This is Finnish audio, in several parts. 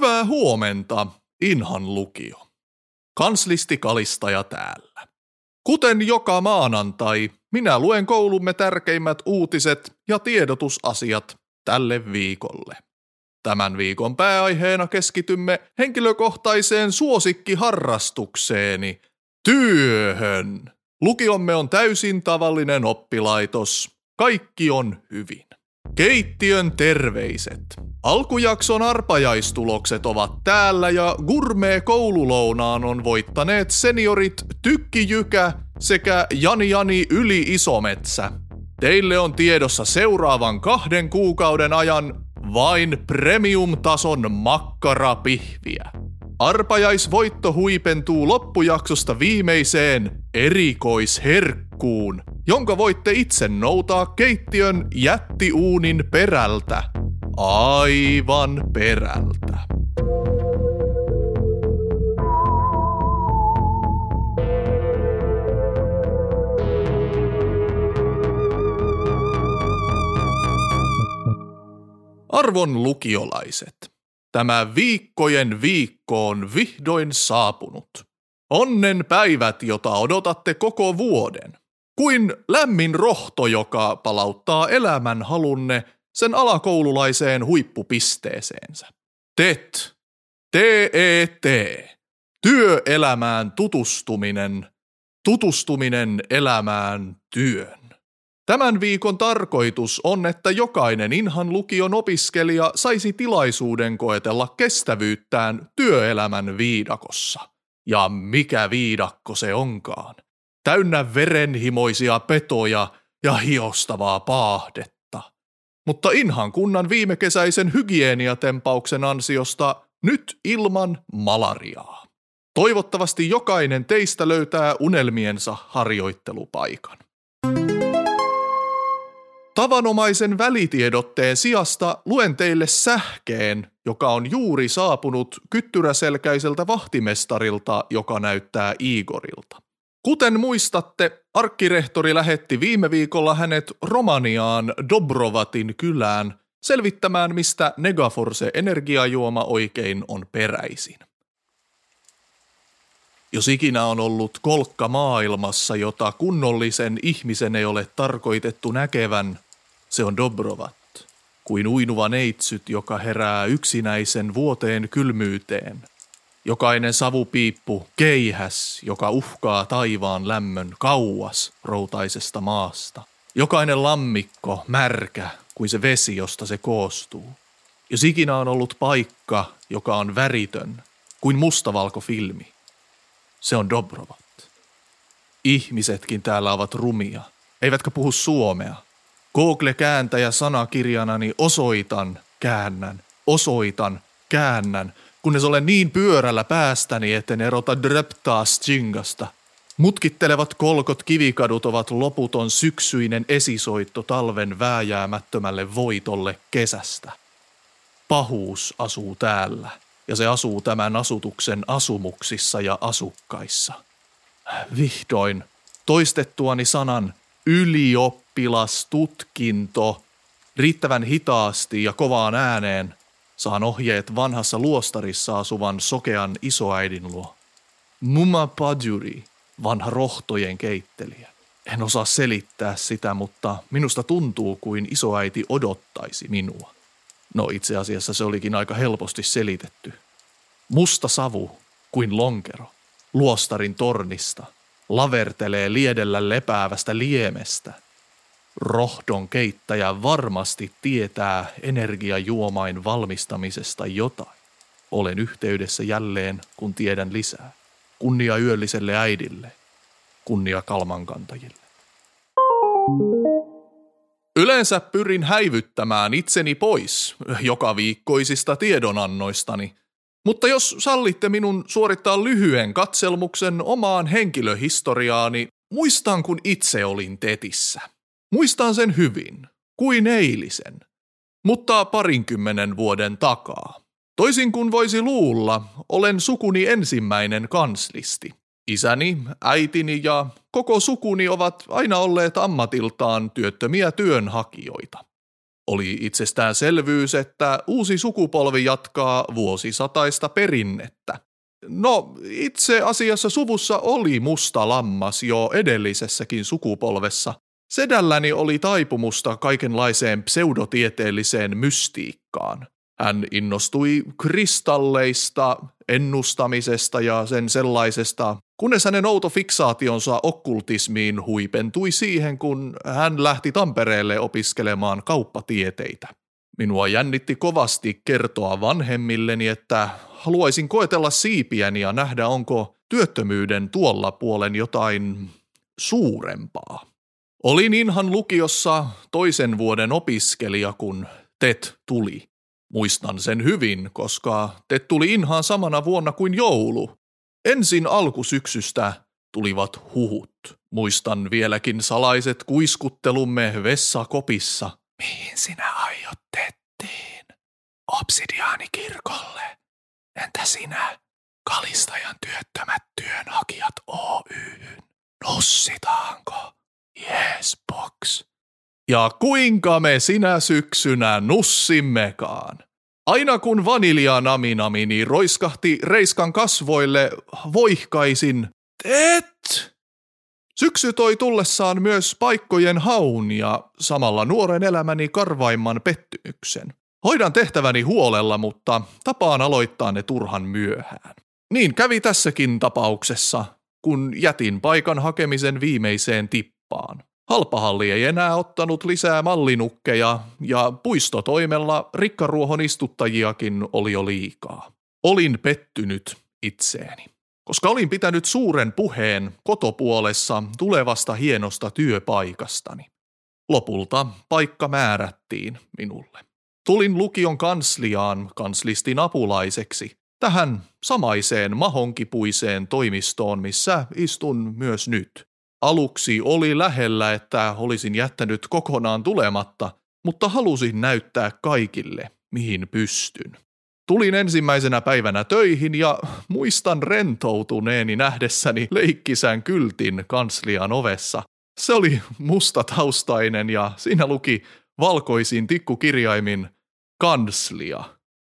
Hyvää huomenta, Inhan lukio. Kanslisti Kalistaja täällä. Kuten joka maanantai, minä luen koulumme tärkeimmät uutiset ja tiedotusasiat tälle viikolle. Tämän viikon pääaiheena keskitymme henkilökohtaiseen suosikkiharrastukseeni, työhön. Lukiomme on täysin tavallinen oppilaitos. Kaikki on hyvin. Keittiön terveiset. Alkujakson arpajaistulokset ovat täällä ja gourmet koululounaan on voittaneet seniorit Tykki Jykä sekä Jani Jani Yli Isometsä. Teille on tiedossa seuraavan kahden kuukauden ajan vain premium-tason makkarapihviä. Arpajaisvoitto huipentuu loppujaksosta viimeiseen erikoisherkkuun, jonka voitte itse noutaa keittiön jättiuunin perältä. Aivan perältä. Arvon lukiolaiset, tämä viikkojen viikko on vihdoin saapunut. Onnen päivät, jota odotatte koko vuoden. Kuin lämmin rohto, joka palauttaa elämän halunne sen alakoululaiseen huippupisteeseensä. TET. T-E-T. Työelämään tutustuminen. Tutustuminen elämään työn. Tämän viikon tarkoitus on, että jokainen Inhan lukion opiskelija saisi tilaisuuden koetella kestävyyttään työelämän viidakossa. Ja mikä viidakko se onkaan. Täynnä verenhimoisia petoja ja hiostavaa paahdetta. Mutta Inhan kunnan viimekesäisen hygieniatempauksen ansiosta nyt ilman malariaa. Toivottavasti jokainen teistä löytää unelmiensa harjoittelupaikan. Tavanomaisen välitiedotteen sijasta luen teille sähkeen, joka on juuri saapunut kyttyräselkäiseltä vahtimestarilta, joka näyttää Igorilta. Kuten muistatte, arkkirehtori lähetti viime viikolla hänet Romaniaan Dobrovatin kylään selvittämään, mistä Negaforce energiajuoma oikein on peräisin. Jos ikinä on ollut kolkka maailmassa, jota kunnollisen ihmisen ei ole tarkoitettu näkevän, se on Dobrovat, kuin uinuva neitsyt, joka herää yksinäisen vuoteen kylmyyteen. Jokainen savupiippu keihäs, joka uhkaa taivaan lämmön kauas routaisesta maasta. Jokainen lammikko märkä kuin se vesi, josta se koostuu. Jos ikinä on ollut paikka, joka on väritön, kuin mustavalkofilmi, se on Dobrovat. Ihmisetkin täällä ovat rumia, eivätkä puhu suomea – Google-kääntäjä sanakirjanani osoitan, käännän, osoitan, käännän, kunnes olen niin pyörällä päästäni, etten erota dreptaa stringasta. Mutkittelevat kolkot kivikadut ovat loputon syksyinen esisoitto talven vääjäämättömälle voitolle kesästä. Pahuus asuu täällä, ja se asuu tämän asutuksen asumuksissa ja asukkaissa. Vihdoin, toistettuani sanan ylioppilastutkinto riittävän hitaasti ja kovaan ääneen saan ohjeet vanhassa luostarissa asuvan sokean isoäidin luo. Mumma Pajuri, vanha rohtojen keittelijä. En osaa selittää sitä, mutta minusta tuntuu kuin isoäiti odottaisi minua. No itse asiassa se olikin aika helposti selitetty. Musta savu kuin lonkero, luostarin tornista – lavertelee liedellä lepäävästä liemestä. Rohdon keittäjä varmasti tietää energiajuomain valmistamisesta jotain. Olen yhteydessä jälleen, kun tiedän lisää. Kunnia yölliselle äidille. Kunnia kalmankantajille. Yleensä pyrin häivyttämään itseni pois joka viikkoisista tiedonannoistani – mutta jos sallitte minun suorittaa lyhyen katselmuksen omaan henkilöhistoriaani, muistan kun itse olin tetissä. Muistan sen hyvin, kuin eilisen, mutta parinkymmenen vuoden takaa. Toisin kuin voisi luulla, olen sukuni ensimmäinen kanslisti. Isäni, äitini ja koko sukuni ovat aina olleet ammatiltaan työttömiä työnhakijoita. Oli itsestäänselvyys, että uusi sukupolvi jatkaa vuosisataista perinnettä. No, itse asiassa suvussa oli musta lammas jo edellisessäkin sukupolvessa. Sedälläni oli taipumusta kaikenlaiseen pseudotieteelliseen mystiikkaan. Hän innostui kristalleista, ennustamisesta ja sen sellaisesta, kunnes hänen outo fiksaationsa okkultismiin huipentui siihen, kun hän lähti Tampereelle opiskelemaan kauppatieteitä. Minua jännitti kovasti kertoa vanhemmilleni, että haluaisin koetella siipiäni ja nähdä, onko työttömyyden tuolla puolen jotain suurempaa. Olin Inhan lukiossa toisen vuoden opiskelija, kun TET tuli. Muistan sen hyvin, koska TET tuli Inhaan samana vuonna kuin joulu. Ensin alkusyksystä tulivat huhut. Muistan vieläkin salaiset kuiskuttelumme vessakopissa. Mihin sinä aiot tettiin? Obsidiaanikirkolle. Entä sinä? Kalistajan työttömät työnhakijat Oyhyn. Nussitaanko? Yes, box. Ja kuinka me sinä syksynä nussimmekaan. Aina kun vanilja naminamini roiskahti Reiskan kasvoille, voihkaisin, et! Syksy toi tullessaan myös paikkojen haun ja samalla nuoren elämäni karvaimman pettymyksen. Hoidan tehtäväni huolella, mutta tapaan aloittaa ne turhan myöhään. Niin kävi tässäkin tapauksessa, kun jätin paikan hakemisen viimeiseen tippaan. Halpahalli ei enää ottanut lisää mallinukkeja ja puistotoimella rikkaruohon istuttajiakin oli jo liikaa. Olin pettynyt itseeni, koska olin pitänyt suuren puheen kotopuolessa tulevasta hienosta työpaikastani. Lopulta paikka määrättiin minulle. Tulin lukion kansliaan kanslistin apulaiseksi, tähän samaiseen mahonkipuiseen toimistoon, missä istun myös nyt. Aluksi oli lähellä, että olisin jättänyt kokonaan tulematta, mutta halusin näyttää kaikille, mihin pystyn. Tulin ensimmäisenä päivänä töihin ja muistan rentoutuneeni nähdessäni leikkisän kyltin kanslian ovessa. Se oli mustataustainen ja siinä luki valkoisin tikkukirjaimin kanslia.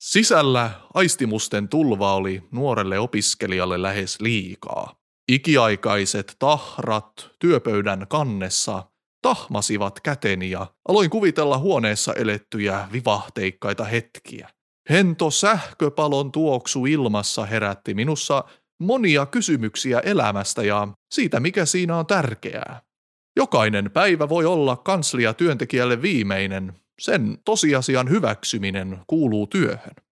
Sisällä aistimusten tulva oli nuorelle opiskelijalle lähes liikaa. Ikiaikaiset tahrat työpöydän kannessa tahmasivat käteni ja aloin kuvitella huoneessa elettyjä vivahteikkaita hetkiä. Hento sähköpalon tuoksu ilmassa herätti minussa monia kysymyksiä elämästä ja siitä, mikä siinä on tärkeää. Jokainen päivä voi olla kanslia työntekijälle viimeinen, sen tosiasian hyväksyminen kuuluu työhön.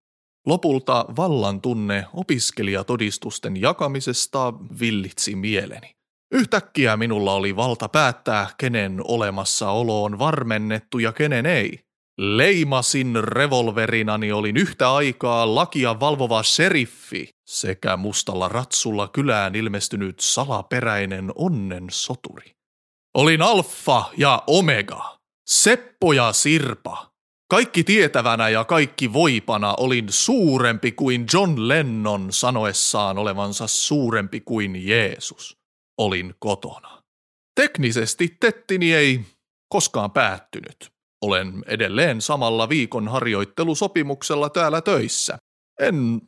Lopulta vallan tunne opiskelijatodistusten jakamisesta villitsi mieleni. Yhtäkkiä minulla oli valta päättää, kenen olemassaolo on varmennettu ja kenen ei. Leimasin revolverinani olin yhtä aikaa lakia valvova seriffi sekä mustalla ratsulla kylään ilmestynyt salaperäinen onnen soturi. Olin alfa ja omega, Seppo ja Sirpa, kaikki tietävänä ja kaikki voipana olin suurempi kuin John Lennon sanoessaan olevansa suurempi kuin Jeesus. Olin kotona. Teknisesti tettini ei koskaan päättynyt. Olen edelleen samalla viikon harjoittelusopimuksella täällä töissä. En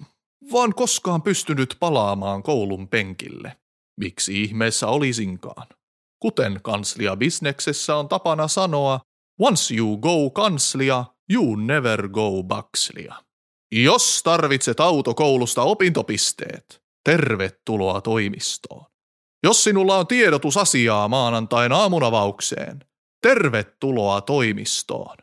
vaan koskaan pystynyt palaamaan koulun penkille. Miksi ihmeessä olisinkaan? Kuten kanslia bisneksessä on tapana sanoa, once you go kanslia, You never go Baxlia. Jos tarvitset autokoulusta opintopisteet, tervetuloa toimistoon. Jos sinulla on tiedotusasiaa maanantain aamunavaukseen, tervetuloa toimistoon.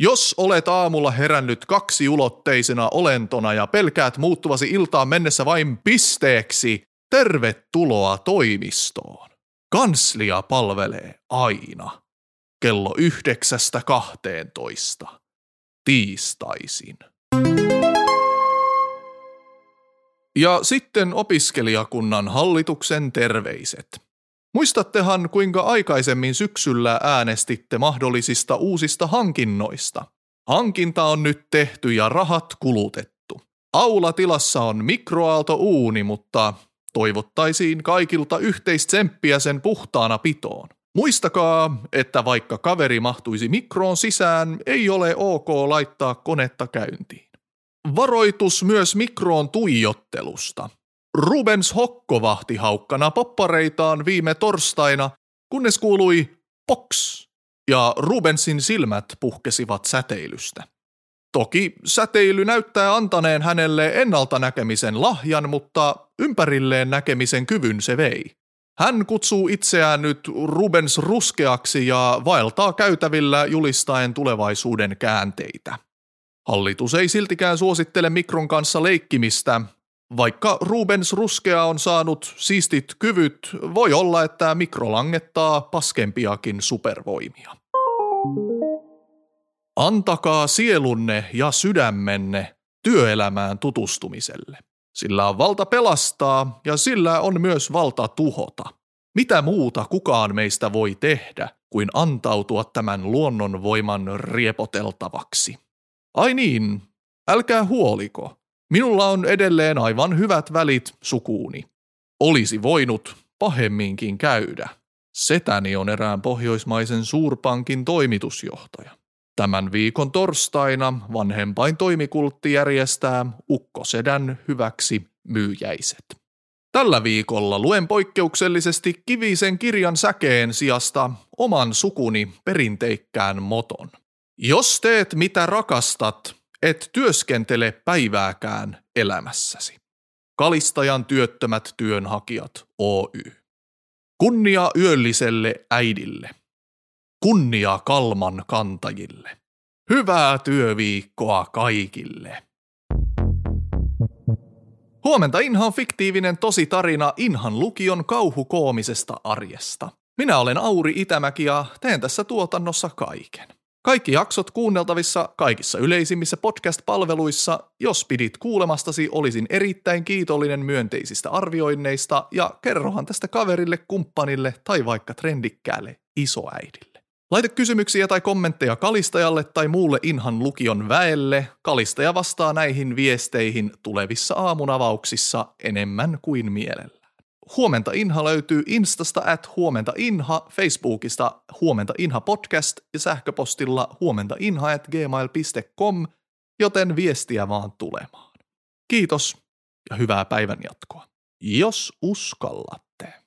Jos olet aamulla herännyt kaksi ulotteisena olentona ja pelkäät muuttuvasi iltaan mennessä vain pisteeksi, tervetuloa toimistoon. Kanslia palvelee aina. Kello yhdeksästä kahteentoista tiistaisin. Ja sitten opiskelijakunnan hallituksen terveiset. Muistattehan, kuinka aikaisemmin syksyllä äänestitte mahdollisista uusista hankinnoista. Hankinta on nyt tehty ja rahat kulutettu. Aulatilassa on mikroaaltouuni, mutta toivottaisiin kaikilta yhteistsemppiä sen puhtaana pitoon. Muistakaa, että vaikka kaveri mahtuisi mikroon sisään, ei ole ok laittaa konetta käyntiin. Varoitus myös mikroon tuijottelusta. Rubens Hokko vahti haukkana poppareitaan viime torstaina, kunnes kuului POKS ja Rubensin silmät puhkesivat säteilystä. Toki säteily näyttää antaneen hänelle ennalta näkemisen lahjan, mutta ympärilleen näkemisen kyvyn se vei. Hän kutsuu itseään nyt Rubens ruskeaksi ja vaeltaa käytävillä julistaen tulevaisuuden käänteitä. Hallitus ei siltikään suosittele mikron kanssa leikkimistä. Vaikka Rubens ruskea on saanut siistit kyvyt, voi olla, että mikro langettaa paskempiakin supervoimia. Antakaa sielunne ja sydämenne työelämään tutustumiselle. Sillä on valta pelastaa ja sillä on myös valta tuhota. Mitä muuta kukaan meistä voi tehdä kuin antautua tämän luonnonvoiman riepoteltavaksi? Ai niin, älkää huoliko. Minulla on edelleen aivan hyvät välit sukuuni. Olisi voinut pahemminkin käydä. Setäni on erään pohjoismaisen suurpankin toimitusjohtaja. Tämän viikon torstaina vanhempain toimikultti järjestää ukkosedän hyväksi myyjäiset. Tällä viikolla luen poikkeuksellisesti kivisen kirjan säkeen sijasta oman sukuni perinteikkään moton. Jos teet mitä rakastat, et työskentele päivääkään elämässäsi. Kalistajan työttömät työnhakijat Oy. Kunnia yölliselle äidille – Kunnia Kalman kantajille. Hyvää työviikkoa kaikille. Huomenta Inha on fiktiivinen tosi tarina Inhan lukion kauhukoomisesta arjesta. Minä olen Auri Itämäki ja teen tässä tuotannossa kaiken. Kaikki jaksot kuunneltavissa kaikissa yleisimmissä podcast-palveluissa. Jos pidit kuulemastasi, olisin erittäin kiitollinen myönteisistä arvioinneista ja kerrohan tästä kaverille, kumppanille tai vaikka trendikkäälle isoäidille. Laita kysymyksiä tai kommentteja Kalistajalle tai muulle Inhan lukion väelle. Kalistaja vastaa näihin viesteihin tulevissa aamunavauksissa enemmän kuin mielellä. Huomenta Inha löytyy Instasta at huomenta Inha, Facebookista huomenta Inha podcast ja sähköpostilla huomenta Inha at gmail.com, joten viestiä vaan tulemaan. Kiitos ja hyvää päivän jatkoa. Jos uskallatte.